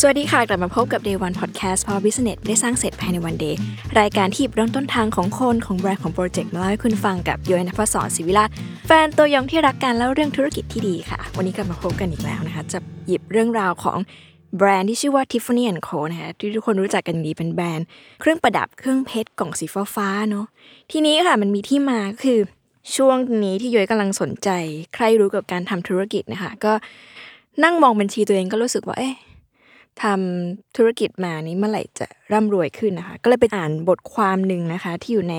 สวัสดีค่ะ กลับมาพบกับ Day One Podcast พราะ Business ไม่ได้สร้างเสร็จภายในวันเดย์รายการที่หยิบเริ่มต้นทางของคนของแบรนด์ของโปรเจกต์มาเล่าให้คุณฟังกับย้อยนภศรศิวิราแฟนตัวยงที่รักกันเล่าเรื่องธุรกิจที่ดีค่ะ วันนี้กลับมาพบกันอีกแล้วนะคะ จะหยิบเรื่องราวของแบรนด์ที่ชื่อว่า Tiffany Co นะคะที่ทุกคนรู้จักกันดีเป็นแบรนด์ เครื่องประดับเครื่องเพชรกล่องสีฟ้าเนาะทีนี้ค่ะมันมีที่มาคือช่วงนี้ที่ย้อยกำลังสนใจ ใครรู้กับการทำธุรกิจนะคะก็นั่งมองบัญชีตัวเองก็รู้สึกว่าเอ๊ะ ทำธุรกิจมานี้เมื่อไหร่จะร่ำรวยขึ้นนะคะ ก็เลยไปอ่านบทความหนึ่งนะคะ ที่อยู่ใน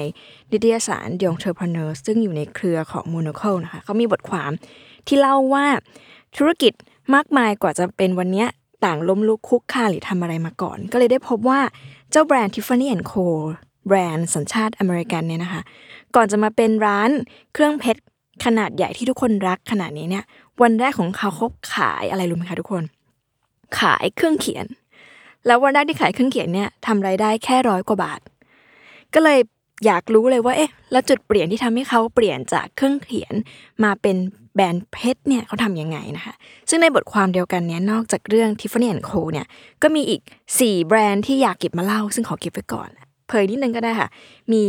นิตยสาร The Entrepreneur ซึ่งอยู่ในเครือของ Monocle นะคะเขามีบทความที่เล่าว่าธุรกิจมากมายกว่าจะเป็นวันนี้ต่างล้มลุกคุกคานหรือทำอะไรมาก่อน ก็เลยได้พบว่าเจ้าแบรนด์ Tiffany Co แบรนด์สัญชาติอเมริกันเนี่ยนะคะ ก่อนจะมาเป็นร้านเครื่องเพชรขนาดใหญ่ที่ทุกคนรักขนาดนี้เนี่ย วันแรกของเขาเขาขายอะไรรู้ไหมคะทุกคน ขายเครื่องเขียน แล้ววันแรกที่ขายเครื่องเขียนเนี่ยทำรายได้แค่ร้อยกว่าบาท ก็เลยอยากรู้เลยว่าเอ๊ะแล้วจุดเปลี่ยนที่ทำให้เขาเปลี่ยนจากเครื่องเขียนมาเป็นแบรนด์เพชรเนี่ยเขาทำยังไงนะคะ ซึ่งในบทความเดียวกันเนี้ยนอกจากเรื่อง Tiffany Co เนี่ยก็มีอีก 4 แบรนด์ที่อยากเก็บมาเล่า ซึ่งขอเก็บไว้ก่อน เผยนิดนึงก็ได้ค่ะ มี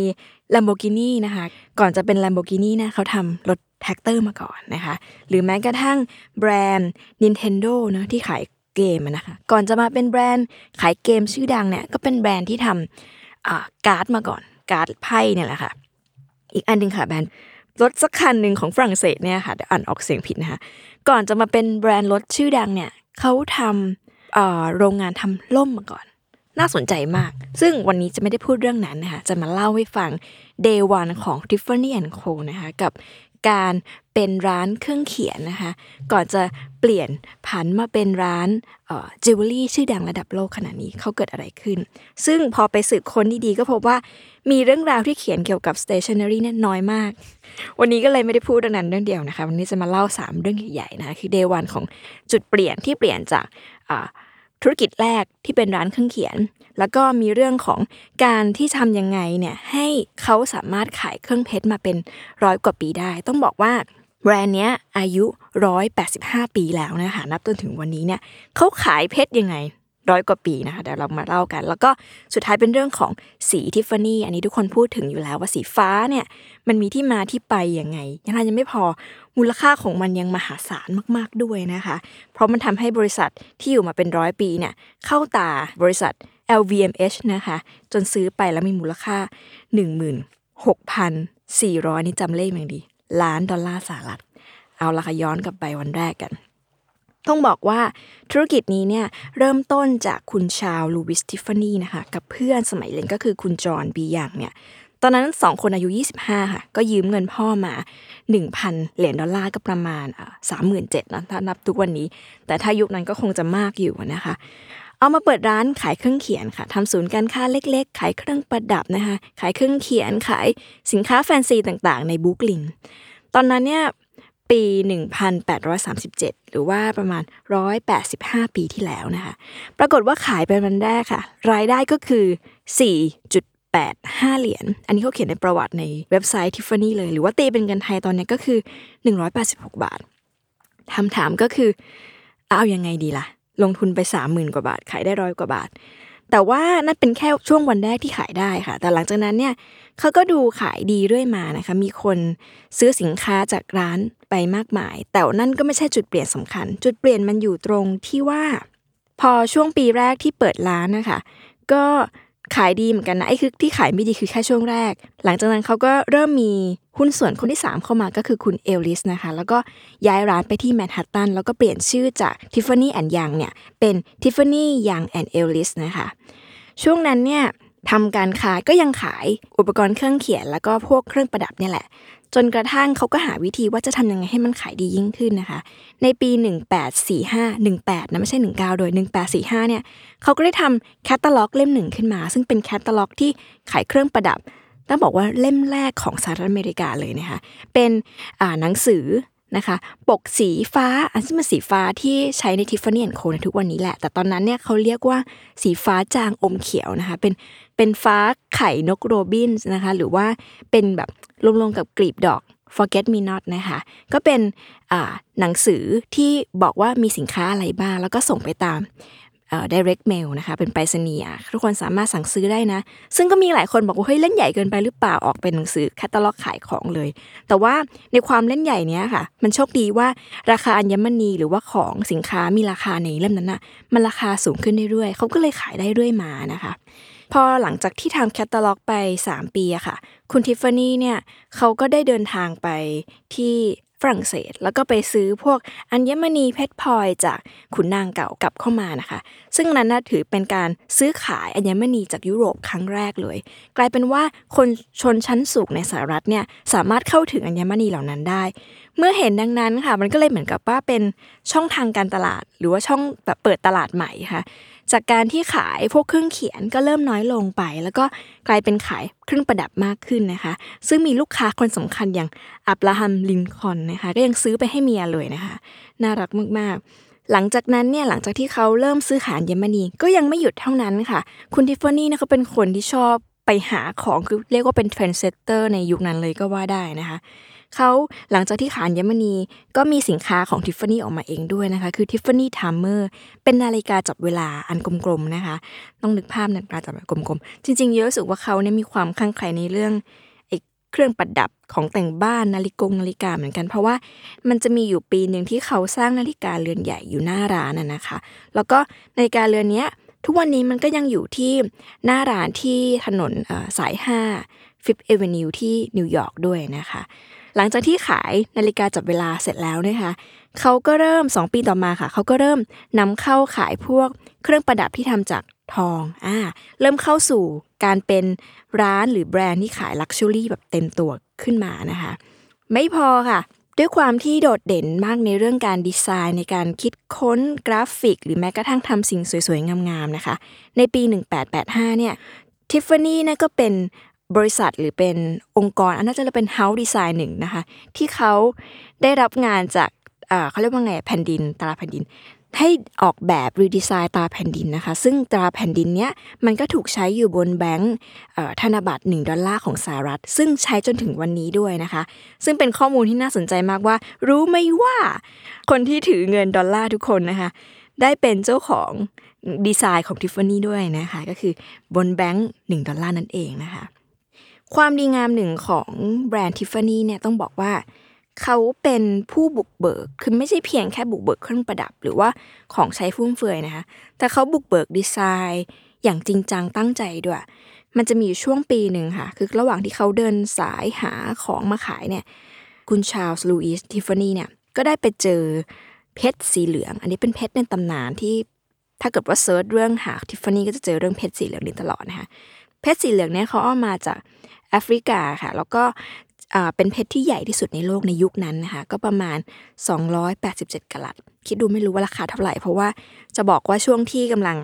Lamborghini นะคะ ก่อนจะเป็น Lamborghini นะเขาทำรถแทรกเตอร์มาก่อนนะคะ หรือแม้กระทั่งแบรนด์ Nintendo เนะที่ขาย เกมอะนะคะก่อนจะมาเป็นแบรนด์ขายเกมชื่อดังเนี่ยก็เป็นแบรนด์ที่ทำการ์ดมาก่อนการ์ดไพ่เนี่ยแหละค่ะอีกอันหนึ่งค่ะแบรนด์รถสักคันหนึ่งของฝรั่งเศสเนี่ยค่ะเดี๋ยวอ่านออกเสียงผิดนะคะก่อนจะมาเป็นแบรนด์รถชื่อดังเนี่ยเขาทำโรงงานทำล่มมาก่อน น่าสนใจมาก ซึ่งวันนี้จะไม่ได้พูดเรื่องนั้นนะคะจะมาเล่าให้ฟัง day one ของ Tiffany Co นะคะกับ การเป็นร้านเครื่องเขียนนะคะก่อนจะเปลี่ยนผันมาเป็นร้านจิวเวลรี่ชื่อดังระดับโลกขนาดนี้เขาเกิดอะไรขึ้น ซึ่งพอไปสืบค้นดีๆ ก็พบว่ามีเรื่องราวที่เขียนเกี่ยวกับ stationery เนี่ยน้อยมาก วันนี้ก็เลยไม่ได้พูดเรื่องนั้นเรื่องเดียวนะคะ วันนี้จะมาเล่า 3 เรื่องใหญ่ๆนะคะคือ day one ของจุดเปลี่ยนที่เปลี่ยนจากอ ธุรกิจแรกที่เป็นร้านเครื่องเขียน แล้วก็มีเรื่องของการที่ทำยังไงเนี่ยให้เขาสามารถขายเครื่องเพชรมาเป็นร้อยกว่าปีได้ ต้องบอกว่าแบรนด์เนี้ยอายุ 185 ปีแล้วนะคะ นับจนถึงวันนี้เนี่ยเขาขายเพชรยังไง ร้อยกว่าปีนะคะเดี๋ยวเรามาเล่ากัน แล้วก็สุดท้ายเป็นเรื่องของสีทิฟฟานี่อันนี้ทุกคนพูดถึงอยู่แล้วว่าสีฟ้าเนี่ยมันมีที่มาที่ไปยังไง ยังไงยังไม่พอมูลค่าของมันยังมหาศาลมาก ๆด้วยนะคะ เพราะมันทำให้บริษัทที่อยู่มาเป็นร้อยปีเนี่ยเข้าตาบริษัท LVMH นะคะ จนซื้อไปแล้วมีมูลค่า 16,400 นี่จำเลขอย่างดี ล้านดอลลาร์สหรัฐ เอาละค่ะย้อนกลับไปวันแรกกัน ต้องบอกว่าธุรกิจนี้เนี่ยเริ่มต้นจากคุณชาวลูวิสทิฟฟานี่นะคะกับเพื่อนสมัยเรียนก็คือคุณจอห์นบียังเนี่ยตอนนั้นสองคนอายุ 25 ค่ะ ก็ยืมเงินพ่อมา 1,000 เหรียญดอลลาร์ก็ประมาณสามหมื่นเจ็ดนะถ้านับทุกวันนี้ แต่ถ้ายุคนั้นก็คงจะมากอยู่นะคะ เอามาเปิดร้านขายเครื่องเขียนค่ะทำศูนย์การค้าเล็กๆ ขายเครื่องประดับนะคะ ขายเครื่องเขียนขายสินค้าแฟนซีต่างๆ ในบุ๊กลินตอนนั้นเนี่ย ปี 1837 หรือว่าประมาณ 185 ปีที่แล้วนะคะ ปรากฏว่าขายไปวันแรกค่ะ รายได้ก็คือ 4.85 เหรียญ อันนี้เขาเขียนในประวัติในเว็บไซต์ Tiffany เลย หรือว่าตีเป็นเงินไทยตอนนี้ก็คือ 186 บาทคำถามก็คือ เอายังไงดีล่ะ ลงทุนไป 30,000 กว่าบาท ขายได้ร้อยกว่าบาท แต่ว่านั่นเป็นแค่ช่วงวันแรกที่ขายได้ค่ะ แต่หลังจากนั้นเนี่ยเขาก็ดูขายดีเรื่อยมานะคะ มีคนซื้อสินค้าจากร้านไปมากมาย แต่นั่นก็ไม่ใช่จุดเปลี่ยนสำคัญ จุดเปลี่ยนมันอยู่ตรงที่ว่า พอช่วงปีแรกที่เปิดร้านนะคะ ก็ ขายดีเหมือนกันนะไอ้คือที่ขายไม่ดีคือแค่ช่วงแรก หลังจากนั้นเขาก็เริ่มมีหุ้นส่วนคนที่ 3 เข้ามาก็คือคุณเอลลิสนะคะ แล้วก็ย้ายร้านไปที่แมนฮัตตัน แล้วก็เปลี่ยนชื่อจาก Tiffany and Young เนี่ยเป็น Tiffany Young and Ellis นะคะ ช่วงนั้นเนี่ย ทำการค้าก็ยังขายอุปกรณ์เครื่องเขียน แล้วก็พวกเครื่องประดับเนี่ยแหละ จนกระทั่งเขาก็หาวิธีว่าจะทำยังไงให้มันขายดียิ่งขึ้นนะคะ ในปี 1845 18นะไม่ใช่ 19 โดย 1845 เนี่ยเขาก็ได้ทำแคตตาล็อกเล่มหนึ่งขึ้นมา ซึ่งเป็นแคตตาล็อกที่ขายเครื่องประดับต้องบอกว่าเล่มแรกของสหรัฐอเมริกาเลยนะคะเป็นหนังสือ นะคะ ปกสีฟ้าอันที่มันสีฟ้าที่ใช้ในทิฟฟานี่แอนโคในทุกวันนี้แหละ แต่ตอนนั้นเนี่ยเขาเรียกว่าสีฟ้าจางอมเขียวนะคะ เป็นเป็นฟ้าไข่นกโรบินนะคะ หรือว่าเป็นแบบลงๆกับกลีบดอก Forget Me Not นะคะ ก็เป็นหนังสือที่บอกว่ามีสินค้าอะไรบ้าง แล้วก็ส่งไปตาม direct mail นะคะเป็นไปรษณีย์ทุกคนสามารถสั่งซื้อได้นะ ซึ่งก็มีหลายคนบอกว่าเฮ้ยเล่นใหญ่เกินไปหรือเปล่าออกเป็นหนังสือแคตตาล็อกขายของเลย แต่ว่าในความเล่นใหญ่เนี้ยค่ะ มันโชคดีว่าราคาอัญมณีหรือว่าของสินค้ามีราคาในเล่มนั้นน่ะมันราคาสูงขึ้นเรื่อยๆเขาก็เลยขายได้เรื่อยมานะคะพอหลังจากที่ทำแคตตาล็อกไป 3 ปีอะค่ะ คุณทิฟฟานี่เนี่ยเขาก็ได้เดินทางไปที่ รั่งเศส แล้วก็ไปซื้อพวกอัญมณีเพชรพลอยจากขุนนางเก่ากลับเข้ามานะคะ ซึ่งนั้นนะถือเป็นการซื้อขายอัญมณีจากยุโรปครั้งแรกเลย กลายเป็นว่าคนชนชั้นสูงในสหรัฐเนี่ยสามารถเข้าถึงอัญมณีเหล่านั้นได้ เมื่อเห็นดังนั้นค่ะ มันก็เลยเหมือนกับว่าเป็นช่องทางการตลาด หรือว่าช่องแบบเปิดตลาดใหม่ค่ะ จากการที่ขายพวกเครื่องเขียนก็เริ่มน้อยลงไป แล้วก็กลายเป็นขายเครื่องประดับมากขึ้นนะคะ ซึ่งมีลูกค้าคนสำคัญอย่างอับราฮัมลินคอล์นนะคะ ก็ยังซื้อไปให้เมียเลยนะคะ น่ารักมากๆ หลังจากนั้นเนี่ยหลังจากที่เขาเริ่มซื้อขายอัญมนีก็ยังไม่หยุดเท่านั้นค่ะ คุณทิฟฟานี่เนี่ยเขาเป็นคนที่ชอบไปหาของคือเรียกว่าเป็น trendsetter ในยุคนั้นเลยก็ว่าได้นะคะ เขาหลังจากที่ขายอัญมณีก็มีสินค้าของทิฟฟานี่ออกมาเองด้วยนะคะ คือทิฟฟานี่ timerเป็นนาฬิกาจับเวลาอันกลมๆนะคะ ต้องนึกภาพนาฬิกาจับกลมๆ จริงๆ เยอะสึกว่าเขาเนี่ยมีความคลั่งไคล้ในเรื่องไอเครื่องประดับของแต่งบ้านนาฬิกงนาฬิกาเหมือนกัน เพราะว่ามันจะมีอยู่ปีหนึ่งที่เขาสร้างนาฬิกาเรือนใหญ่อยู่หน้าร้านน่ะนะคะ แล้วก็นาฬิกาเรือนนี้ทุกวันนี้มันก็ยังอยู่ที่หน้าร้านที่ถนนสาย5 Fifth Avenue ที่นิวยอร์กด้วยนะคะ หลังจากที่ขายนาฬิกาจับเวลาเสร็จแล้วนะคะเขาก็เริ่ม 2 ปีต่อมาค่ะ เขาก็เริ่มนำเข้าขายพวกเครื่องประดับที่ทำจากทองอ่าเริ่มเข้าสู่การเป็นร้านหรือแบรนด์ที่ขายลักชัวรี่แบบเต็มตัวขึ้นมานะคะ ไม่พอค่ะ ด้วยความที่โดดเด่นมากในเรื่องการดีไซน์ ในการคิดค้นกราฟิก หรือแม้กระทั่งทำสิ่งสวยๆ งามๆ นะคะ ในปี 1885 เนี่ยทิฟฟานี่นะก็เป็น บริษัทหรือเป็นองค์กรอันน่าจะเป็นเฮาส์ดีไซน์หนึ่งนะคะ ที่เขาได้รับงานจากเขาเรียกว่าไงแผ่นดินตราแผ่นดิน ให้ออกแบบ redesign ตราแผ่นดินนะคะ ซึ่งตราแผ่นดินเนี้ยมันก็ถูกใช้อยู่บนแบงค์ธนบัตร 1 ดอลลาร์ของสหรัฐ ซึ่งใช้จนถึงวันนี้ด้วยนะคะ ซึ่งเป็นข้อมูลที่น่าสนใจมากว่า รู้ไหมว่าคนที่ถือเงินดอลลาร์ทุกคนนะคะได้เป็นเจ้าของดีไซน์ของทิฟฟานี่ด้วยนะคะ ก็คือบนแบงค์1ดอลลาร์นั่นเองนะคะ ความดีงามหนึ่งของแบรนด์ทิฟฟานี่เนี่ยต้องบอกว่า เขาเป็นผู้บุกเบิก คือไม่ใช่เพียงแค่บุกเบิกเครื่องประดับ หรือว่าของใช้ฟุ่มเฟือยนะคะ แต่เขาบุกเบิกดีไซน์ อย่างจริงจังตั้งใจด้วย มันจะมีอยู่ช่วงปีหนึ่งค่ะ คือระหว่างที่เขาเดินสายหาของมาขายเนี่ย คุณชาลส์ลูอิสทิฟฟานี่เนี่ย ก็ได้ไปเจอเพชรสีเหลือง อันนี้เป็นเพชรในตำนานที่ ถ้าเกิดว่า search เรื่องหาทิฟฟานี่ก็จะเจอเรื่องเพชรสีเหลืองนี้ตลอดนะคะ เพชรสีเหลืองเนี่ยเขาเอามาจาก แอฟริกาค่ะ แล้วก็เป็นเพชรที่ใหญ่ที่สุดในโลกในยุคนั้นนะคะ ก็ประมาณ 287กะลัตคิดดูไม่รู้ว่าราคาเท่าไหร่ เพราะว่าจะบอกว่าช่วงที่กำลัง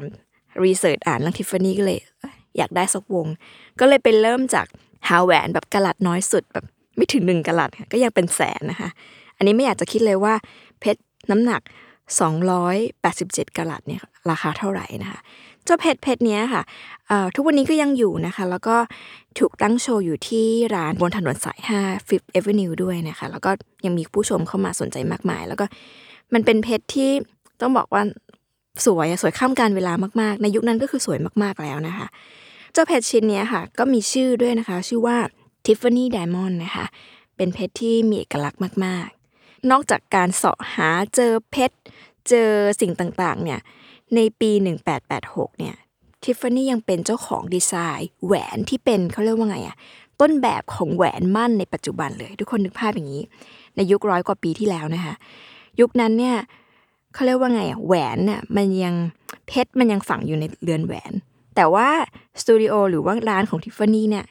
รีเสิร์ชอ่านเรื่องทิฟฟานี่ก็เลย อยากได้สักวง ก็เลยไปเริ่มจากหาแหวนแบบกะลัตน้อยสุดแบบไม่ถึงหนึ่งกะลัตก็ยังเป็นแสนนะคะ อันนี้ไม่อยากจะคิดเลยว่าเพชรน้ำหนัก 287กะลัตเนี่ยราคาเท่าไหร่นะคะ เจ้าเพชรเพชรเนี้ยค่ะทุกวันนี้ก็ยังอยู่นะคะ แล้วก็ถูกตั้งโชว์อยู่ที่ร้านบนถนนสาย5 Fifth Avenue ด้วยนะคะ แล้วก็ยังมีผู้ชมเข้ามาสนใจมากมาย แล้วก็มันเป็นเพชรที่ต้องบอกว่าสวยสวยข้ามการเวลามากๆ ในยุคนั้นก็คือสวยมากๆแล้วนะคะ เจ้าเพชรชิ้นนี้ค่ะ ก็มีชื่อด้วยนะคะ ชื่อว่า Tiffany Diamond นะคะ เป็นเพชรที่มีเอกลักษณ์มาก ๆ นอกจากการเสาะหาเจอเพชร เจอสิ่งต่างๆ เนี่ย ในปี 1886 เนี่ยทิฟฟานี่ยังเป็นเจ้าของดีไซน์ แหวนที่เป็นเขาเรียกว่าไงอะต้นแบบของแหวนมั่นในปัจจุบันเลย ทุกคนนึกภาพอย่างนี้ ในยุคร้อยกว่าปีที่แล้วนะคะยุคนั้นเนี่ยเขาเรียกว่าไงอะแหวนเนี่ยมันยังเพชรมันยังฝังอยู่ในเรือนแหวน แต่ว่าสตูดิโอหรือว่าร้านของทิฟฟานี่เนี่ย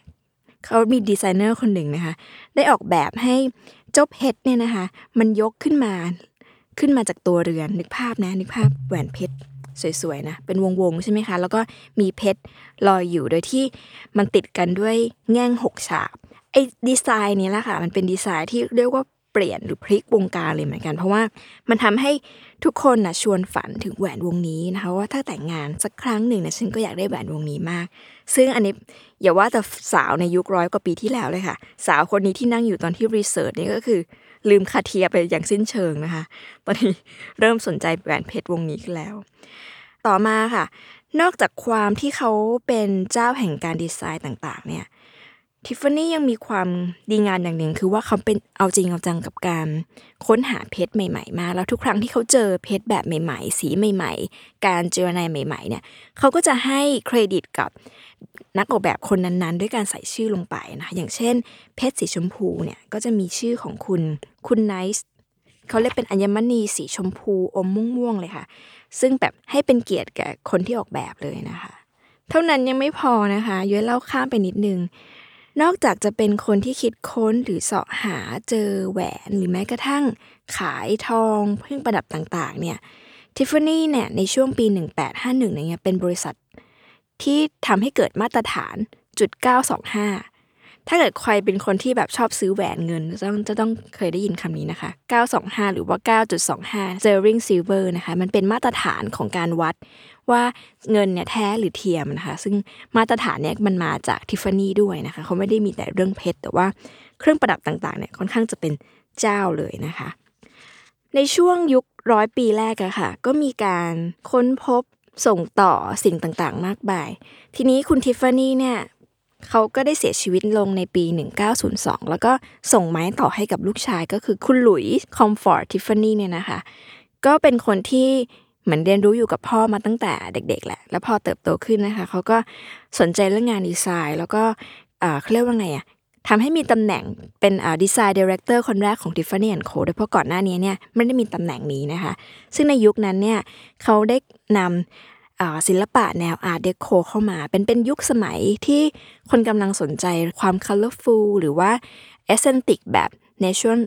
เขามีดีไซเนอร์คนหนึ่งนะคะได้ออกแบบให้เจ้าเพชรเนี่ยนะคะมันยกขึ้นมาขึ้นมาจากตัวเรือนนึกภาพนะนึกภาพแหวนเพชร สวยๆนะเป็นวงๆใช่ไหมคะ แล้วก็มีเพชรลอยอยู่โดยที่มันติดกันด้วยแง่งหกฉากไอ้ดีไซน์นี้แหละค่ะ มันเป็นดีไซน์ที่เรียกว่าเปลี่ยนหรือพลิกวงการเลยเหมือนกัน เพราะว่ามันทำให้ทุกคนนะชวนฝันถึงแหวนวงนี้นะคะว่าถ้าแต่งงานสักครั้งหนึ่งนะฉันก็อยากได้แหวนวงนี้มาก ซึ่งอันนี้อย่าว่าแต่สาวในยุคร้อยกว่าปีที่แล้วเลยค่ะ สาวคนนี้ที่นั่งอยู่ตอนที่รีเสิร์ชนี่ก็คือลืมคาเทียไปอย่างสิ้นเชิงนะคะ ตอนนี้เริ่มสนใจแหวนเพชรวงนี้ขึ้นแล้ว ต่อมาค่ะ นอกจากความที่เขาเป็นเจ้าแห่งการดีไซน์ต่างๆ เนี่ยทิฟฟานี่ยังมีความดีงานอย่างหนึ่งคือว่าเขาเป็นเอาจริงเอาจังกับการค้นหาเพชรใหม่ๆ มา แล้วทุกครั้งที่เขาเจอเพชรแบบใหม่ๆ สีใหม่ ๆ การเจรนายใหม่ ๆ เนี่ยเขาก็จะให้เครดิตกับนักออกแบบคนนั้นๆ ด้วยการใส่ชื่อลงไปนะอย่างเช่น เพชรสีชมพูเนี่ยก็จะมีชื่อของคุณคุณไนซ์ เขาเรียกเป็นอัญมณีสีชมพูอมม่วงๆเลยค่ะ ซึ่งแบบให้เป็นเกียรติแก่คนที่ออกแบบเลยนะคะ เท่านั้นยังไม่พอนะคะย้อยเล่าข้ามไปนิดนึงนอกจากจะเป็นคนที่คิดค้นหรือเสาะหาเจอแหวนหรือแม้กระทั่งขายทองเครื่องประดับต่างๆเนี่ยทิฟฟานี่เนี่ยในช่วงปี 1851เนี่ยเป็นบริษัทที่ทำให้เกิดมาตรฐานจุด925 ถ้าเกิดใครเป็นคนที่แบบชอบซื้อแหวนเงินจะต้องจะต้องเคยได้ยินคำนี้นะคะ 925 หรือว่า 9.25 sterling silver นะคะ มันเป็นมาตรฐานของการวัดว่าเงินเนี่ยแท้หรือเทียมนะคะ ซึ่งมาตรฐานเนี่ยมันมาจากทิฟฟานี่ด้วยนะคะ เขาไม่ได้มีแต่เรื่องเพชร แต่ว่าเครื่องประดับต่างๆเนี่ยค่อนข้างจะเป็นเจ้าเลยนะคะ ในช่วงยุคร้อยปีแรกอะค่ะ ก็มีการค้นพบส่งต่อสิ่งต่างๆ มากมาย ทีนี้คุณทิฟฟานี่เนี่ย เขาก็ได้เสียชีวิตลงในปี 1902 แล้วก็ส่งไม้ต่อให้กับลูกชายก็คือคุณหลุยส์คอมฟอร์ตทิฟฟานี่เนี่ยนะคะ ก็เป็นคนที่เหมือนเรียนรู้อยู่กับพ่อมาตั้งแต่เด็กๆแหละ แล้วพอเติบโตขึ้นนะคะ เขาก็สนใจเรื่องงานดีไซน์ แล้วก็เขาเรียกว่าไงอะทำให้มีตำแหน่งเป็น design director คนแรกของ Tiffany Co โดยเพราะก่อนหน้านี้เนี่ยไม่ได้มีตำแหน่งนี้นะคะ ซึ่งในยุคนั้นเนี่ยเขาได้นำ ศิลปะแนว Art Deco เข้ามา เป็นเป็นยุคสมัยที่คนกำลังสนใจความ colorful หรือว่า authentic แบบเนชั่น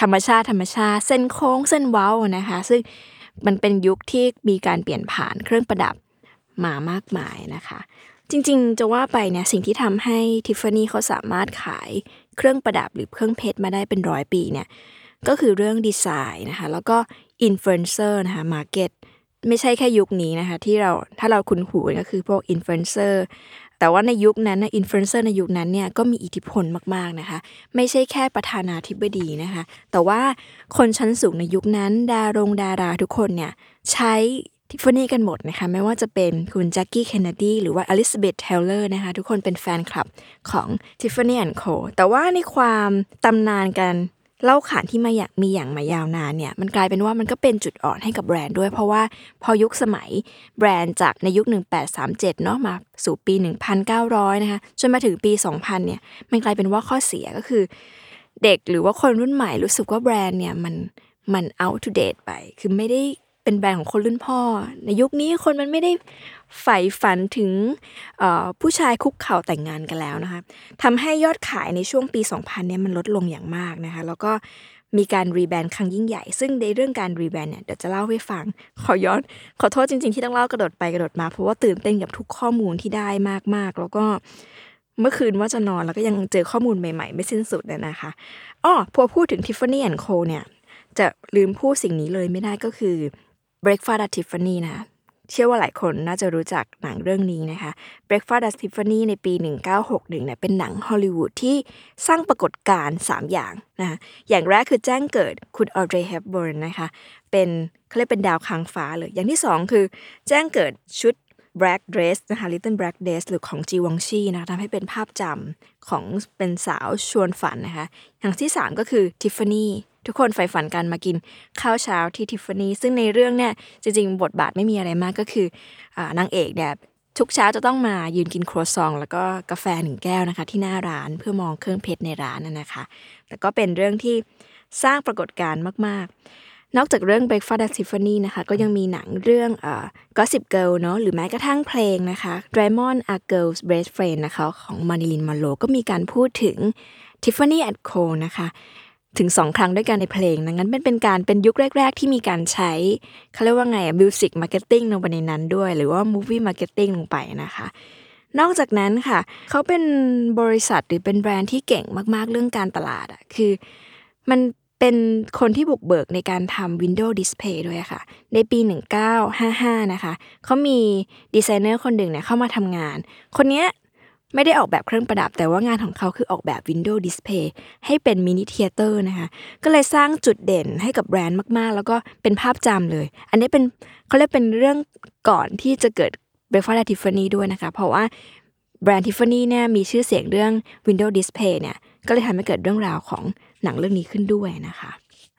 ธรรมชาติธรรมชาติ เส้นโค้งเส้นเว้านะคะ ซึ่งมันเป็นยุคที่มีการเปลี่ยนผ่านเครื่องประดับมามากมายนะคะ จริงๆ จะว่าไปเนี่ยสิ่งที่ทำให้ทิฟฟานี่เขาสามารถขายเครื่องประดับหรือเครื่องเพชรมาได้เป็นร้อยปีเนี่ยก็คือเรื่องดีไซน์นะคะ แล้วก็อินฟลูเอนเซอร์นะคะ market ไม่ใช่แค่ยุคนี้นะคะ ที่เราถ้าเราคุ้นหูก็คือพวกอินฟลูเอนเซอร์แต่ว่าในยุคนั้นอินฟลูเอนเซอร์ในยุคนั้นเนี่ยก็มีอิทธิพลมากๆนะคะ ไม่ใช่แค่ประธานาธิบดีนะคะ แต่ว่าคนชั้นสูงในยุคนั้น ดารงดาราทุกคนเนี่ยใช้ทิฟฟานี่กันหมดนะคะ ไม่ว่าจะเป็นคุณแจ็คกี้เคนเนดีหรือว่าเอลิซาเบธเทย์เลอร์นะคะ ทุกคนเป็นแฟนคลับของ Tiffany and Co แต่ว่าในความตำนานกัน เล่าขานที่มาอยากมีอย่างมายาวนานเนี่ยมันกลายเป็นว่ามันก็เป็นจุดอ่อนให้กับแบรนด์ด้วย เพราะว่าพอยุคสมัยแบรนด์จากในยุค 1837 เนาะมาสู่ปี 1900 นะคะจนมาถึงปี 2000 เนี่ยมันกลายเป็นว่าข้อเสียก็คือ เด็กหรือว่าคนรุ่นใหม่รู้สึกว่าแบรนด์เนี่ยมันมัน out to date ไป คือไม่ได้ เป็นแบรนด์ของคนรุ่นพ่อ ในยุคนี้คนมันไม่ได้ใฝ่ฝันถึงผู้ชายคุกเข่าแต่งงานกันแล้วนะคะทำให้ยอดขายในช่วงปี 2000 เนี่ยมันลดลงอย่างมากนะคะ แล้วก็มีการรีแบรนด์ครั้งยิ่งใหญ่ ซึ่งในเรื่องการรีแบรนด์เนี่ยเดี๋ยวจะเล่าให้ฟัง ขอย้อน ขอโทษจริง ๆ ที่ต้องเล่ากระโดดไปกระโดดมา เพราะว่าตื่นเต้นกับทุกข้อมูลที่ได้มากๆ แล้วก็เมื่อคืนว่าจะนอนแล้วก็ยังเจอข้อมูลใหม่ๆ ไม่สิ้นสุดเลยนะคะอ๋อพอพูดถึง Tiffany Co เนี่ย จะลืมพูดสิ่งนี้เลยไม่ได้ก็คือ breakfast at Tiffany นะเชื่อว่าหลายคนน่าจะรู้จักหนังเรื่องนี้นะคะ Breakfast at Tiffany ในปี 1961เนี่ยเป็นหนังฮอลลีวูดที่สร้างปรากฏการณ์ 3 อย่างนะคะอย่างแรกคือแจ้งเกิดคุณออเดรย์เฮปเบิร์นนะคะ เป็นเขาเรียกเป็นดาวค้างฟ้าเลย อย่างที่สองคือแจ้งเกิดชุด Black Dress นะคะ Little Black Dress หรือของจีวองชีนะคะทำให้เป็นภาพจำของเป็นสาวชวนฝันนะคะ อย่างที่ 3 ก็คือ Tiffany ทุกคนใฝ่ฝันกันมากินข้าวเช้าที่ทิฟฟานี่ซึ่งในเรื่องเนี่ยจริงๆ บทบาทไม่มีอะไรมากก็คืออนางเอกเนี่ยทุกเช้าจะต้องมายืนกินครัวซอง แล้วก็กาแฟหนึ่งแก้วนะคะ ที่หน้าร้านเพื่อมองเครื่องเพชรในร้านน่ะนะคะ แต่ก็เป็นเรื่องที่สร้างปรากฏการณ์มาก ๆ นอกจากเรื่อง Breakfast at Tiffany นะคะ ก็ยังมีหนังเรื่องเอ่อ Gossip Girl เนาะหรือแม้กระทั่งเพลงนะคะ Diamond a Girl's Best Friend นะคะ ของมาริลินมอนโรก็มีการพูดถึง Tiffany Co นะคะ ถึงสองครั้งด้วยกันในเพลงนั้นเป็นเป็นการเป็นยุคแรก ๆ ที่มีการใช้เขาเรียกว่าไง music marketing ลงไปในนั้นด้วย หรือว่า movie marketing ลงไปนะคะ นอกจากนั้นค่ะ เขาเป็นบริษัทหรือเป็นแบรนด์ที่เก่งมากๆเรื่องการตลาดอะคือมันเป็นคนที่บุกเบิกในการทำ Windows Display ด้วยค่ะ ในปี 1955 นะคะ เขามีดีไซเนอร์คนหนึ่งเนี่ยเข้ามาทำงาน คนนี้ ไม่ได้ออกแบบเครื่องประดับ แต่ว่างานของเขาคือออกแบบ Windows Display ให้เป็น mini theater นะคะก็เลยสร้างจุดเด่นให้กับแบรนด์มากๆ แล้วก็เป็นภาพจำเลย อันนี้เป็นเขาเรียกเป็นเรื่องก่อนที่จะเกิด Breakfast at Tiffany ด้วยนะคะ เพราะว่าแบรนด์ Tiffany เนี่ยมีชื่อเสียงเรื่อง Windows Display เนี่ยก็เลยทำให้เกิดเรื่องราวของหนังเรื่องนี้ขึ้นด้วยนะคะ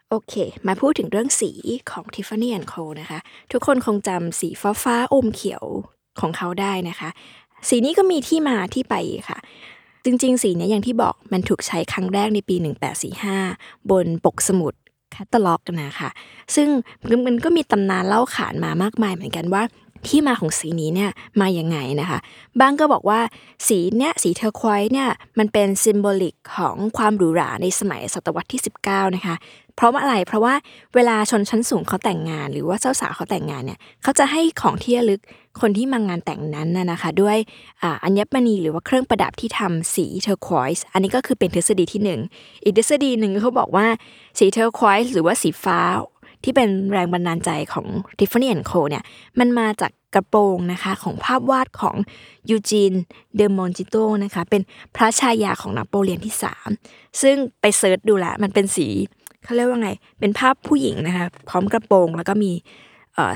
โอเค มาพูดถึงเรื่องสีของ Tiffany Co นะคะ ทุกคนคงจำสีฟ้าฟ้าอมเขียวของเขาได้นะคะ สีนี้ก็มีที่มาที่ไปค่ะ จริงๆ สีนี้อย่างที่บอกมันถูกใช้ครั้งแรกในปี 1845 บนปกสมุดแคตตาล็อกนะคะ ซึ่งมันก็มีตำนานเล่าขานมามากมายเหมือนกันว่า ที่มาของสีนี้เนี่ยมาอย่างไงนะคะบางก็บอกว่าสีเนี้ยสี turquoise เนี่ยมันเป็น symbolic ของความหรูหราในสมัยศตวรรษที่ 19 นะคะเพราะว่าอะไร เพราะว่าเวลาชนชั้นสูงเขาแต่งงาน หรือว่าเจ้าสาวเขาแต่งงานเนี่ยเขาจะให้ของที่ระลึกคนที่มางานแต่งนั้นนะนะคะ ด้วยอัญมณีหรือว่าเครื่องประดับที่ทำสี turquoise อันนี้ก็คือเป็นทฤษฎีที่หนึ่งอีกทฤษฎีหนึ่งเขาบอกว่าสี turquoise หรือว่าสีฟ้า ที่เป็นแรงบันดาลใจของ Tiffany Co เนี่ยมันมาจากกระโปรงนะคะของภาพวาดของเออเฌนี เดอมอนติโฆนะคะเป็นพระชายาของนโปเลียนที่ 3 ซึ่งไป search ดูแล้วมันเป็นสีเขาเรียกว่าไง เป็นภาพผู้หญิงนะคะพร้อมกระโปรงแล้วก็มี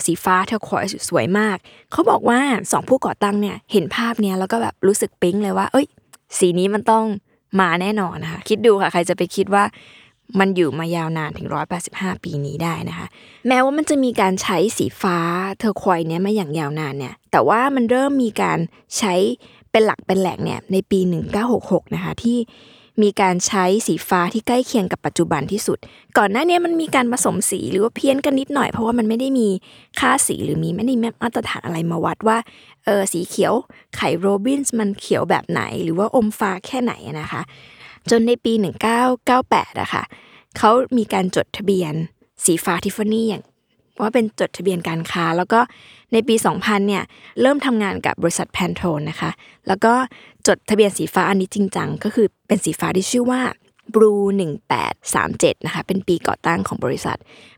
สีฟ้า turquoise สวยมาก เขาบอกว่าสองผู้ก่อตั้งเนี่ยเห็นภาพเนี้ยแล้วก็แบบรู้สึกปิ๊งเลยว่า เอ้ย สีนี้มันต้องมาแน่นอนนะคะ คิดดูค่ะ ใครจะไปคิดว่า มันอยู่มายาวนานถึง 185 ปีนี้ได้นะคะ แม้ว่ามันจะมีการใช้สีฟ้าเทอร์ควอยเนี้ยมาอย่างยาวนานเนี่ย แต่ว่ามันเริ่มมีการใช้เป็นหลักเป็นแหล่งเนี่ยในปี 1966 นะคะที่มีการใช้สีฟ้าที่ใกล้เคียงกับปัจจุบันที่สุด ก่อนหน้านี้มันมีการผสมสีหรือว่าเพี้ยนกันนิดหน่อยเพราะว่ามันไม่ได้มีค่าสีหรือมีไม่ได้มาตรฐานอะไรมาวัดว่าเออสีเขียวไข่โรบินส์มันเขียวแบบไหน หรือว่าอมฟ้าแค่ไหนนะคะ จนในปี 1998อะค่ะเขามีการจดทะเบียนสีฟ้าทิฟฟานี่อย่างว่าเป็นจดทะเบียนการค้า แล้วก็ในปี 2000 เนี่ยเริ่มทำงานกับบริษัทแพนโทนนะคะ แล้วก็จดทะเบียนสีฟ้าอันนี้จริงจังก็คือเป็นสีฟ้าที่ชื่อว่า Blue 1837 นะคะ เป็นปีก่อตั้งของบริษัท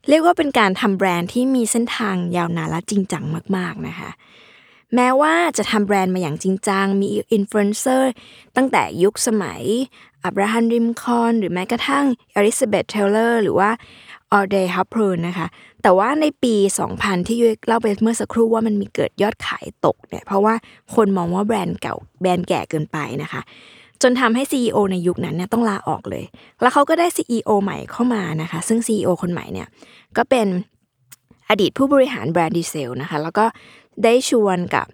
เรียกว่าเป็นการทำแบรนด์ที่มีเส้นทางยาวนานและจริงจังมาก ๆ นะคะ แม้ว่าจะทำแบรนด์มาอย่างจริงจัง มีอินฟลูเอนเซอร์ตั้งแต่ยุคสมัย อับราฮัมลินคอล์น หรือแม้กระทั่งเอลิซาเบธเทย์เลอร์หรือว่าออเดรย์เฮปเบิร์นนะคะ แต่ว่าในปี 2000 ที่ยุ้ยเล่าไปเมื่อสักครู่ว่ามันมีเกิดยอดขายตกเนี่ย เพราะว่าคนมองว่าแบรนด์เก่าแบรนด์แก่เกินไปนะคะ จนทำให้ CEO ในยุคนั้นเนี่ยต้องลาออกเลย แล้วเขาก็ได้ CEO ใหม่เข้ามานะคะ ซึ่ง CEO คนใหม่เนี่ยก็เป็นอดีตผู้บริหารแบรนด์ดีเซลนะคะ แล้วก็ ได้ชวนกับ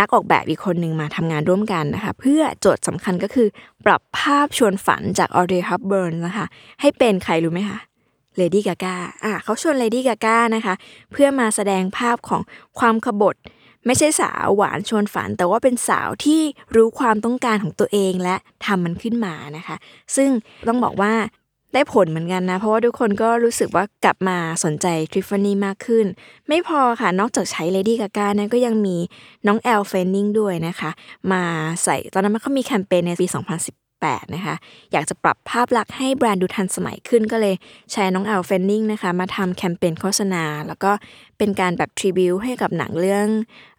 นักออกแบบอีกคนหนึ่งมาทำงานร่วมกันนะคะ เพื่อโจทย์สำคัญก็คือ ปรับภาพชวนฝันจากออเดรย์เฮปเบิร์นนะคะ ให้เป็นใครรู้ไหมคะเลดี้กาก้าอะเขาชวนเลดี้กาก้านะคะ เพื่อมาแสดงภาพของความขบถ ไม่ใช่สาวหวานชวนฝัน แต่ว่าเป็นสาวที่รู้ความต้องการของตัวเองและทำมันขึ้นมานะคะ ซึ่งต้องบอกว่า ได้ผลเหมือนกันนะ เพราะว่าทุกคนก็รู้สึกว่ากลับมาสนใจทิฟฟานี่มากขึ้น ไม่พอค่ะ นอกจากใช้เลดี้กาก้านะก็ยังมีน้องแอลแฟนนิงด้วยนะคะ มาใส่ตอนนั้นมันเขามีแคมเปญในปี 2018นะคะอยากจะปรับภาพลักษณ์ให้แบรนด์ดูทันสมัยขึ้นก็เลยใช้น้องแอลแฟนนิงนะคะมาทำแคมเปญโฆษณา แล้วก็เป็นการแบบ tribute ให้กับหนังเรื่อง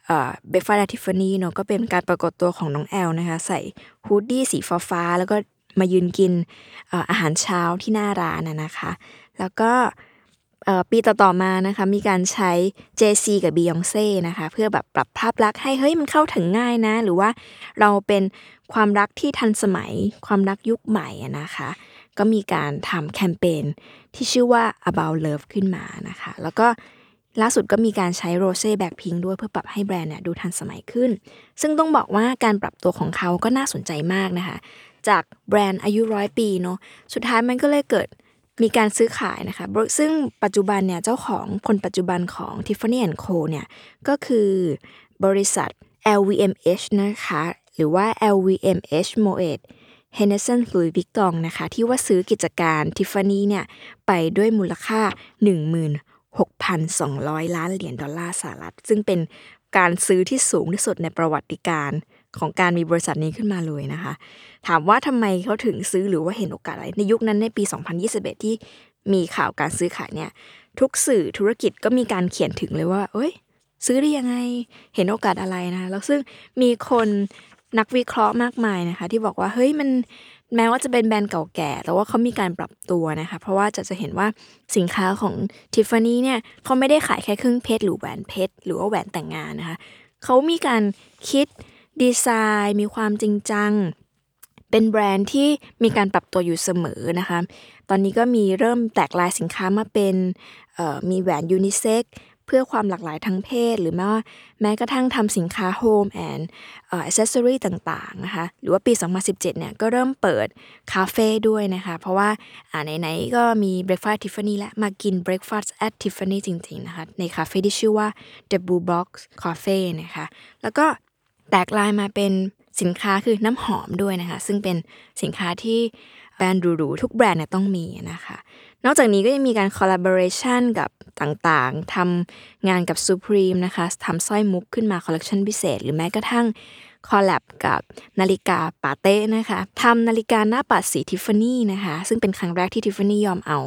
Breakfast at Tiffany เนาะก็เป็นการปรากฏตัวของน้องแอลนะคะใส่hoodie สีฟ้าๆแล้วก็ มายืนกินอาหารเช้าที่หน้าร้านนะคะ แล้วก็ปีต่อๆมานะคะมีการใช้ JC กับ Beyonce นะคะเพื่อแบบปรับภาพลักษณ์ให้เฮ้ยมันเข้าถึงง่ายนะ หรือว่าเราเป็นความรักที่ทันสมัย ความรักยุคใหม่นะคะ ก็มีการทำแคมเปญที่ชื่อว่า about love ขึ้นมานะคะ แล้วก็ล่าสุดก็มีการใช้โรเซ่แบ็คพิงด้วยเพื่อปรับให้แบรนด์เนี่ยดูทันสมัยขึ้น ซึ่งต้องบอกว่าการปรับตัวของเขาก็น่าสนใจมากนะคะ จากแบรนด์อายุร้อยปีเนาะสุดท้ายมันก็เลยเกิดมีการซื้อขายนะคะ ซึ่งปัจจุบันเนี่ยเจ้าของคนปัจจุบันของ Tiffany Co เนี่ยก็คือบริษัท LVMH นะคะ หรือว่า LVMH Moet Hennessy Louis Vuitton นะคะ ที่ว่าซื้อกิจการ Tiffany เนี่ยไปด้วยมูลค่า 16,200 ล้านเหรียญดอลลาร์สหรัฐ ซึ่งเป็นการซื้อที่สูงที่สุดในประวัติการ ของการมีบริษัทนี้ขึ้นมาเลยนะคะ ถามว่าทำไมเขาถึงซื้อหรือว่าเห็นโอกาสอะไร ในยุคนั้นในปี 2021 ที่มีข่าวการซื้อขายเนี่ยทุกสื่อธุรกิจก็มีการเขียนถึงเลยว่า เอ้ย ซื้อได้ยังไงเห็นโอกาสอะไรนะ แล้วซึ่งมีคนนักวิเคราะห์มากมายนะคะ ที่บอกว่าเฮ้ยมันแม้ว่าจะเป็นแบรนด์เก่าแก่ แต่ว่าเขามีการปรับตัวนะคะ เพราะว่าจะจะเห็นว่าสินค้าของทิฟฟานี่เนี่ยเขาไม่ได้ขายแค่เครื่องเพชรหรือแหวนเพชรหรือว่าแหวนแต่งงานนะคะเขามีการคิด ดีไซน์ มีความจริงจัง เป็นแบรนด์ที่มีการปรับตัวอยู่เสมอนะคะ ตอนนี้ก็มีเริ่มแตกไลน์สินค้ามาเป็นมีแหวนยูนิเซ็กเพื่อความหลากหลายทางเพศ หรือแม้ว่าแม้กระทั่งทำสินค้าโฮมแอนด์อ c เซสซอรี่ต่างๆนะคะ หรือว่าปี 2017 เนี่ยก็เริ่มเปิดคาเฟ่ด้วยนะคะ เพราะว่าไหนๆก็มี Breakfast Tiffany และมากิน Breakfast at Tiffany จริง ๆ นะคะ ในคาเฟ่ที่ชื่อว่า The Blue Box Cafe นะคะ แล้วก็ แตกไลน์มาเป็นสินค้าคือน้ำหอมด้วยนะคะ ซึ่งเป็นสินค้าที่แบรนด์หรูๆทุกแบรนด์เนี่ยต้องมีนะคะ นอกจากนี้ก็ยังมีการ collaboration กับต่างๆทำงานกับ Supreme นะคะทำสร้อยมุกขึ้นมาคอลเลคชันพิเศษ หรือแม้กระทั่งcollab กับนาฬิกาปาเต็กนะคะทำนาฬิกาหน้าปัดสีทิฟฟานี่นะคะ ซึ่งเป็นครั้งแรกที่ทิฟฟานี่ยอมเอา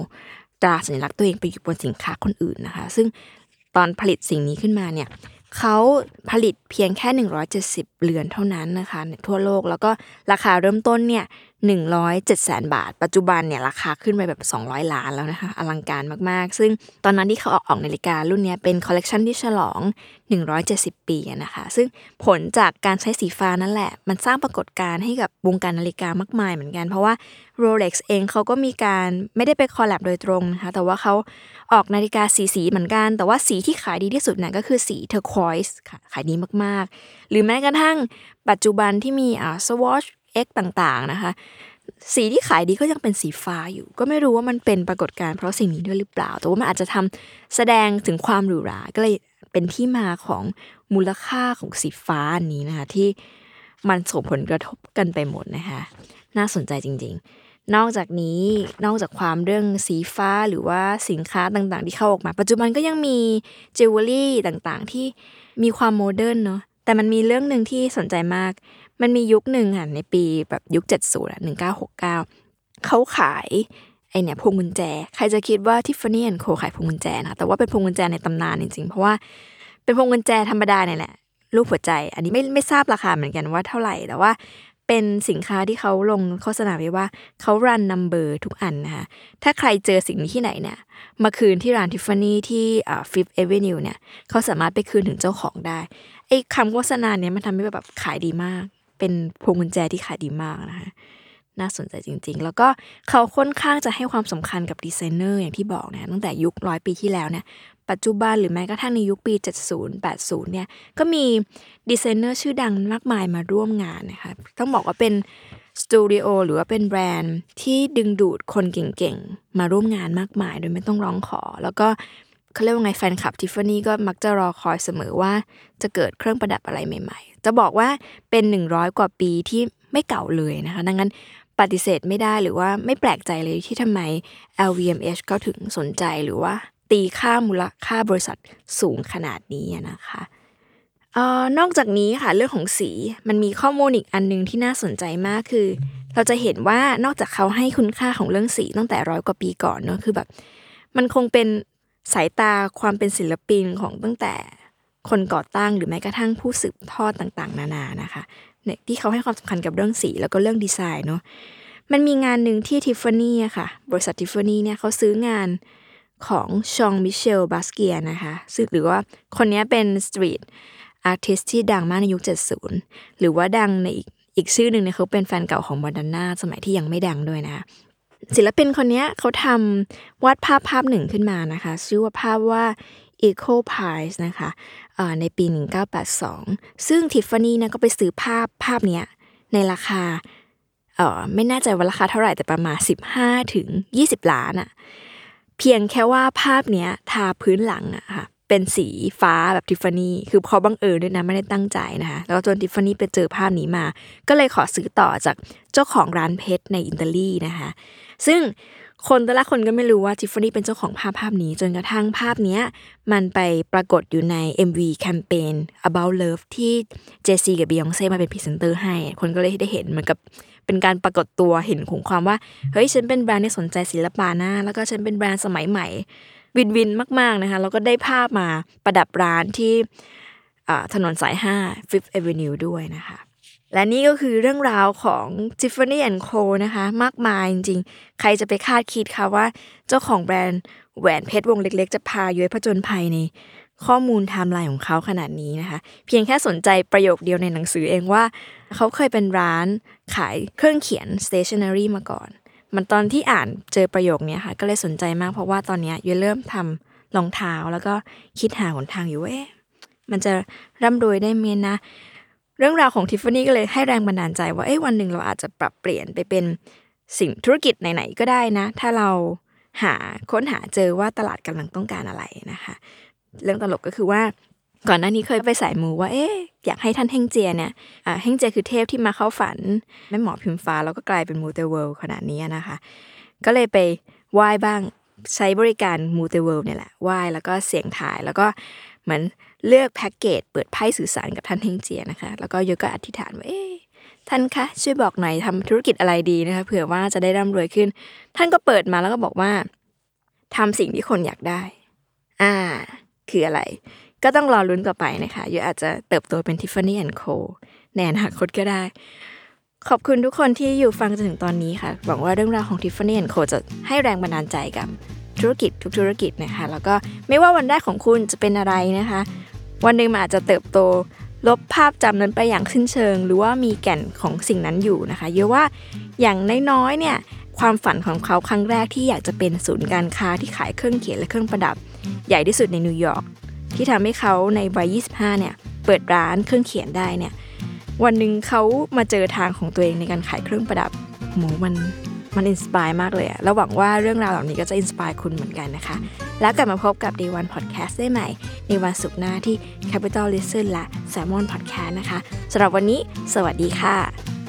ตราสัญลักษณ์ตัวเองไปอยู่บนสินค้าคนอื่นนะคะ ซึ่งตอนผลิตสิ่งนี้ขึ้นมาเนี่ย เขาผลิตเพียงแค่ 170เรือนเท่านั้นนะคะในทั่วโลกแล้วก็ราคาเริ่มต้นเนี่ย 107แสนบาท ปัจจุบันเนี่ยราคาขึ้นไปแบบ 200 ล้านแล้วนะคะ อลังการมากๆ ซึ่งตอนนั้นที่เขาออกออกนาฬิการุ่นนี้เป็นคอลเลกชันที่ฉลอง 170 ปีนะคะ ซึ่งผลจากการใช้สีฟ้านั่นแหละ มันสร้างปรากฏการณ์ให้กับวงการนาฬิกามากมายเหมือนกัน เพราะว่า Rolex เองเขาก็มีการไม่ได้ไป collab โดยตรงนะคะ แต่ว่าเขาออกนาฬิกาสีสีเหมือนกัน แต่ว่าสีที่ขายดีที่สุดนะก็คือสี turquoise ขายดีมากๆ หรือแม้กระทั่งปัจจุบันที่มีอ่าสวอช X ต่างๆนะคะ สีที่ขายดีก็ยังเป็นสีฟ้าอยู่ ก็ไม่รู้ว่ามันเป็นปรากฏการณ์เพราะสิ่งนี้ด้วยหรือเปล่า แต่ว่ามันอาจจะทำแสดงถึงความหรูหรา ก็เลยเป็นที่มาของมูลค่าของสีฟ้าอันนี้นะคะ ที่มันส่งผลกระทบกันไปหมดนะคะ น่าสนใจจริง ๆ นอกจากนี้นอกจากความเรื่องสีฟ้าหรือว่าสินค้าต่างๆ ที่เข้าออกมา ปัจจุบันก็ยังมีจิวเวลรี่ต่างๆ ที่มีความ modern เนาะแต่มันมีเรื่องหนึ่งที่สนใจมาก มันมียุคหนึ่งค่ะในปีแบบยุคเจ็ดศูนย์หนึ่งเก้าหกเก้าเขาขายไอเนี่ยพวงกุญแจ ใครจะคิดว่า Tiffany & Co ขายพวงกุญแจนะแต่ว่าเป็นพวงกุญแจในตำนานจริงๆ เพราะว่าเป็นพวงกุญแจธรรมดาเนี่ยแหละรูปหัวใจ อันนี้ไม่ไม่ทราบราคาเหมือนกันว่าเท่าไหร่แต่ว่าเป็นสินค้าที่เขาลงโฆษณาไว้ว่าเขา run number ทุกอันนะคะถ้าใครเจอสิ่งนี้ที่ไหนเนี่ยมาคืนที่ร้านทิฟฟานี่ที่ Fifth Avenue เนี่ยเขาสามารถไปคืนถึงเจ้าของได้ไอ้คำโฆษณาเนี่ยมันทำให้แบบขายดีมาก เป็นพวงกุญแจที่ขายดีมากนะคะน่าสนใจจริง ๆ แล้วก็เขาค่อนข้างจะให้ความสำคัญกับดีไซเนอร์อย่างที่บอกนะตั้งแต่ยุคร้อยปีที่แล้วเนี่ยปัจจุบันหรือแม้กระทั่งในยุคปี 70 80 เนี่ยก็มีดีไซเนอร์ชื่อดังมากมายมาร่วมงานนะคะต้องบอกว่าเป็นสตูดิโอหรือว่าเป็นแบรนด์ที่ดึงดูดคนเก่งๆ มาร่วมงานมากมาย โดยไม่ต้องร้องขอ แล้วก็ เขาเรียกว่าไงแฟนคลับทิฟฟานี่ก็มักจะรอคอยเสมอว่าจะเกิดเครื่องประดับอะไรใหม่ ๆ จะบอกว่าเป็นหนึ่งร้อยกว่าปีที่ไม่เก่าเลยนะคะ ดังนั้นปฏิเสธไม่ได้หรือว่าไม่แปลกใจเลยที่ทำไม LVMH ก็ถึงสนใจหรือว่า ตีค่ามูลค่าบริษัทสูงขนาดนี้นะคะออนอกจากนี้ค่ะเรื่องของสีมันมีข้อมูลอีกอันหนึงที่น่าสนใจมากคือ เราจะเห็นว่านอกจากเขาให้คุณค่าของเรื่องสีตั้งแต่ร้อยกว่าปีก่อนเนอะคือแบบ มันคงเป็น สายตาความเป็นศิลปินของตั้งแต่คนก่อตั้งหรือแม้กระทั่งผู้สืบทอดต่างๆ นานานะคะเนี่ยที่เขาให้ความสำคัญกับเรื่องสีแล้วก็เรื่องดีไซน์เนาะมันมีงานหนึ่งที่ทิฟฟานี่อะค่ะ บริษัททิฟฟานี่เนี่ยเขาซื้องานของชองมิเชลบาสเกียนะคะซึ่งหรือว่าคนนี้เป็นสตรีทอาร์ติสที่ดังมากในยุค 70 หรือว่าดังในอีกอีกชื่อหนึ่งเนี่ยเขาเป็นแฟนเก่าของมอด o นนาสมัยที่ยังไม่ดังด้วยนะ ศิลปินคนนี้เขาทำวาดภาพภาพหนึ่งขึ้นมานะคะ ชื่อว่าภาพว่า Eco Pies นะคะในปี 1982 ซึ่งทิฟฟานี่นี่ยก็ไปซื้อภาพภาพนี้ในราคาเออไม่แน่ใจว่าราคาเท่าไหร่แต่ประมาณ 15 ถึง 20 ล้านอะเพียงแค่ว่าภาพเนี้ยทาพื้นหลังอะค่ะ เป็นสีฟ้าแบบทิฟฟานี่คือเขาบังเอิญด้วยนะไม่ได้ตั้งใจนะคะแล้วจนทิฟฟานี่ไปเจอภาพนี้มา ก็เลยขอซื้อต่อจากเจ้าของร้านเพชรในอิตาลีนะคะ ซึ่งคนแต่ละคนก็ไม่รู้ว่าทิฟฟานี่เป็นเจ้าของภาพภาพนี้จนกระทั่งภาพนี้มันไปปรากฏอยู่ใน MV แคมเปญ About Love ที่เจซีกับบียองเซ่มาเป็นพรีเซนเตอร์ให้ คนก็เลยได้เห็นเหมือนกับเป็นการปรากฏตัวเห็นของความว่า เฮ้ย ฉันเป็นแบรนด์ที่สนใจศิลปะนะ แล้วก็ฉันเป็นแบรนด์สมัยใหม่ win-win มาก ๆ นะคะ แล้วก็ได้ภาพมาประดับร้านที่ถนนสาย 5 Fifth Avenue ด้วยนะคะ และนี่ก็คือเรื่องราวของ Tiffany Co นะคะ มากมายจริงๆ ใครจะไปคาดคิดคะว่าเจ้าของแบรนด์แหวนเพชรวงเล็กๆ จะพายุ้ยผจญภัยในข้อมูลไทม์ไลน์ของเขาขนาดนี้นะคะ เพียงแค่สนใจประโยคเดียวในหนังสือเองว่า เขาเคยเป็นร้านขายเครื่องเขียน stationery มาก่อน มันตอนที่อ่านเจอประโยคนี้ค่ะ ก็เลยสนใจมากเพราะว่าตอนนี้ยุ้ยเริ่มทำรองเท้าแล้วก็คิดหาหนทางอยู่ว่าเอ๊ะมันจะร่ำรวยได้ไหมนะ เรื่องราวของทิฟฟานี่ก็เลยให้แรงบันดาลใจว่าเอ้ยวันหนึ่งเราอาจจะปรับเปลี่ยนไปเป็นสิ่งธุรกิจไหนๆก็ได้นะ ถ้าเราหาค้นหาเจอว่าตลาดกำลังต้องการอะไรนะคะ เรื่องตลกก็คือว่า ก่อนหน้านี้เคยไปสายมูว่าเอ๊ะอยากให้ท่านเฮงเจียเนี่ยอ่าเฮงเจียคือเทพที่มาเข้าฝันแม่หมอพิมพ์ฟ้าแล้วก็กลายเป็นมูเตเวิลด์ขนาดนี้นะคะ ก็เลยไปไหว้บ้างใช้บริการมูเตเวิลด์เนี่ยแหละไหว้แล้วก็เสียงถ่ายแล้วก็เหมือนเลือกแพ็กเกจเปิดไพ่สื่อสารกับท่านเฮงเจียนะคะ แล้วก็โยก็อธิษฐานว่าเอ๊ะท่านคะช่วยบอกหน่อยทำธุรกิจอะไรดีนะคะเผื่อว่าจะได้ร่ำรวยขึ้น ท่านก็เปิดมาแล้วก็บอกว่าทำสิ่งที่คนอยากได้ อ่า คืออะไร ก็ต้องรอลุ้นต่อไปนะคะโยอาจจะเติบโตเป็น Tiffany Co ในอนาคตก็ได้ ขอบคุณทุกคนที่อยู่ฟังจนถึงตอนนี้ค่ะ หวังว่าเรื่องราวของ Tiffany Co จะให้แรงบันดาลใจกับธุรกิจทุกธุรกิจนะคะ แล้วก็ไม่ว่าวันแรกของคุณจะเป็นอะไรนะคะ วันหนึ่งมันอาจจะเติบโต ลบภาพจำนั้นไปอย่างสิ้นเชิง หรือว่ามีแก่นของสิ่งนั้นอยู่นะคะ เยอะว่าอย่างน้อยๆเนี่ยความฝันของเขาครั้งแรกที่อยากจะเป็นศูนย์การค้าที่ขายเครื่องเขียนและเครื่องประดับ ใหญ่ที่สุดในนิวยอร์ก ที่ทำให้เขาในวัย 25 เนี่ย เปิดร้านเครื่องเขียนได้เนี่ย วันหนึ่งเขามาเจอทางของตัวเองในการขายเครื่องประดับโหมันมัน inspire มากเลยอะแล้วหวังว่าเรื่องราวเหล่านี้ก็จะ inspire คุณเหมือนกันนะคะ แล้วกลับมาพบกับ Day One Podcast ได้ใหม่ ในวันศุกร์หน้าที่ Capital Listen และ Salmon Podcast นะคะสำหรับวันนี้ สวัสดีค่ะ